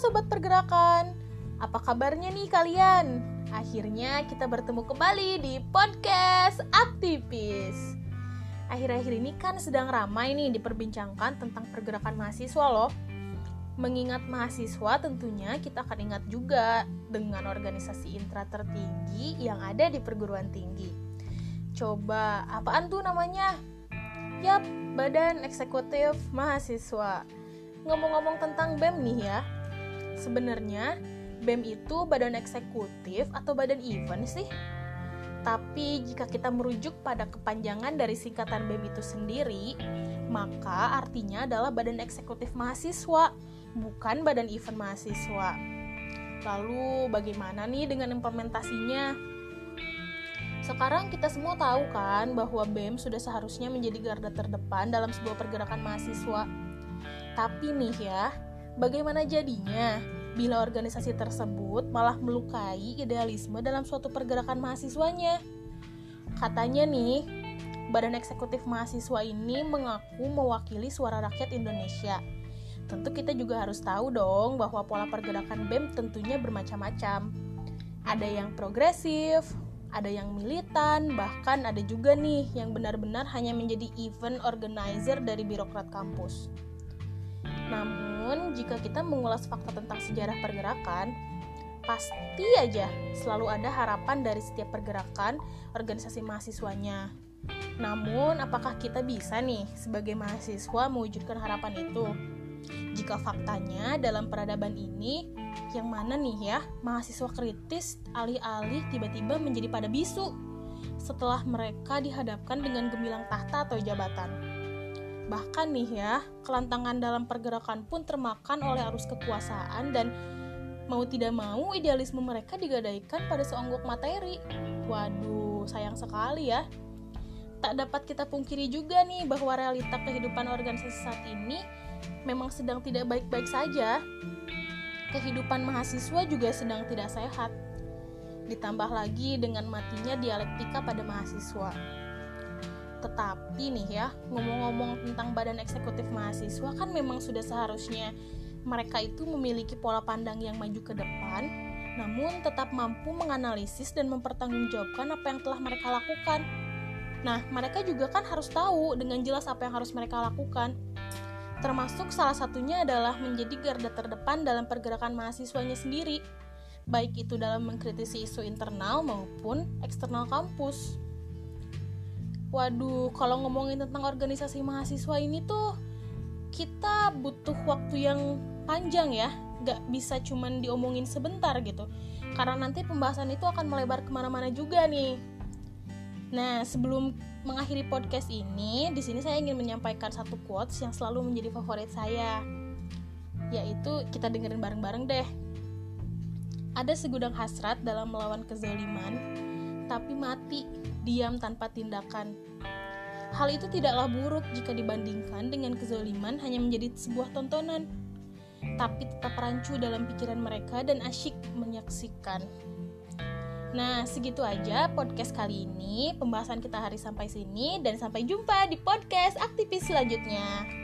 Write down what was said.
sobat pergerakan, apa kabarnya nih kalian? Akhirnya kita bertemu kembali di podcast aktivis. Akhir-akhir ini kan sedang ramai nih diperbincangkan tentang pergerakan mahasiswa loh. Mengingat mahasiswa tentunya kita akan ingat juga dengan organisasi intra tertinggi yang ada di perguruan tinggi. Coba, apaan tuh namanya? Yap, Badan Eksekutif Mahasiswa. Ngomong-ngomong tentang BEM nih ya, sebenarnya BEM itu badan eksekutif atau badan event sih? Tapi jika kita merujuk pada kepanjangan dari singkatan BEM itu sendiri, maka artinya adalah badan eksekutif mahasiswa, bukan badan event mahasiswa. Lalu bagaimana nih dengan implementasinya? Sekarang kita semua tahu kan bahwa BEM sudah seharusnya menjadi garda terdepan dalam sebuah pergerakan mahasiswa. Tapi nih ya, bagaimana jadinya bila organisasi tersebut malah melukai idealisme dalam suatu pergerakan mahasiswanya? Katanya nih, Badan Eksekutif Mahasiswa ini mengaku mewakili suara rakyat Indonesia. Tentu kita juga harus tahu dong bahwa pola pergerakan BEM tentunya bermacam-macam. Ada yang progresif, ada yang militan, bahkan ada juga nih yang benar-benar hanya menjadi event organizer dari birokrat kampus. Namun, jika kita mengulas fakta tentang sejarah pergerakan, pasti aja selalu ada harapan dari setiap pergerakan organisasi mahasiswanya. Namun, apakah kita bisa nih sebagai mahasiswa mewujudkan harapan itu? Jika faktanya dalam peradaban ini yang mana nih ya mahasiswa kritis alih-alih tiba-tiba menjadi pada bisu setelah mereka dihadapkan dengan gemilang tahta atau jabatan. Bahkan nih ya, kelantangan dalam pergerakan pun termakan oleh arus kekuasaan dan mau tidak mau idealisme mereka digadaikan pada seonggok materi. Waduh, sayang sekali ya. Tak dapat kita pungkiri juga nih bahwa realita kehidupan organisasi saat ini memang sedang tidak baik-baik saja kehidupan mahasiswa juga sedang tidak sehat. Ditambah lagi dengan matinya dialektika pada mahasiswa. Tetapi nih ya, ngomong-ngomong tentang badan eksekutif mahasiswa kan memang sudah seharusnya mereka itu memiliki pola pandang yang maju ke depan, namun tetap mampu menganalisis dan mempertanggungjawabkan apa yang telah mereka lakukan. Nah, mereka juga kan harus tahu dengan jelas apa yang harus mereka lakukan termasuk salah satunya adalah menjadi garda terdepan dalam pergerakan mahasiswanya sendiri, baik itu dalam mengkritisi isu internal maupun eksternal kampus. Waduh, kalau ngomongin tentang organisasi mahasiswa ini tuh kita butuh waktu yang panjang ya, gak bisa cuman diomongin sebentar gitu, karena nanti pembahasan itu akan melebar ke mana-mana juga nih. Nah, sebelum mengakhiri podcast ini, di sini saya ingin menyampaikan satu quotes yang selalu menjadi favorit saya, yaitu kita dengerin bareng-bareng deh. Ada segudang hasrat dalam melawan kezaliman, tapi mati diam tanpa tindakan. Hal itu tidaklah buruk jika dibandingkan dengan kezaliman hanya menjadi sebuah tontonan, tapi tetap rancu dalam pikiran mereka dan asyik menyaksikan. Nah, segitu aja podcast kali ini. Pembahasan kita hari sampai sini dan sampai jumpa di podcast aktivis selanjutnya.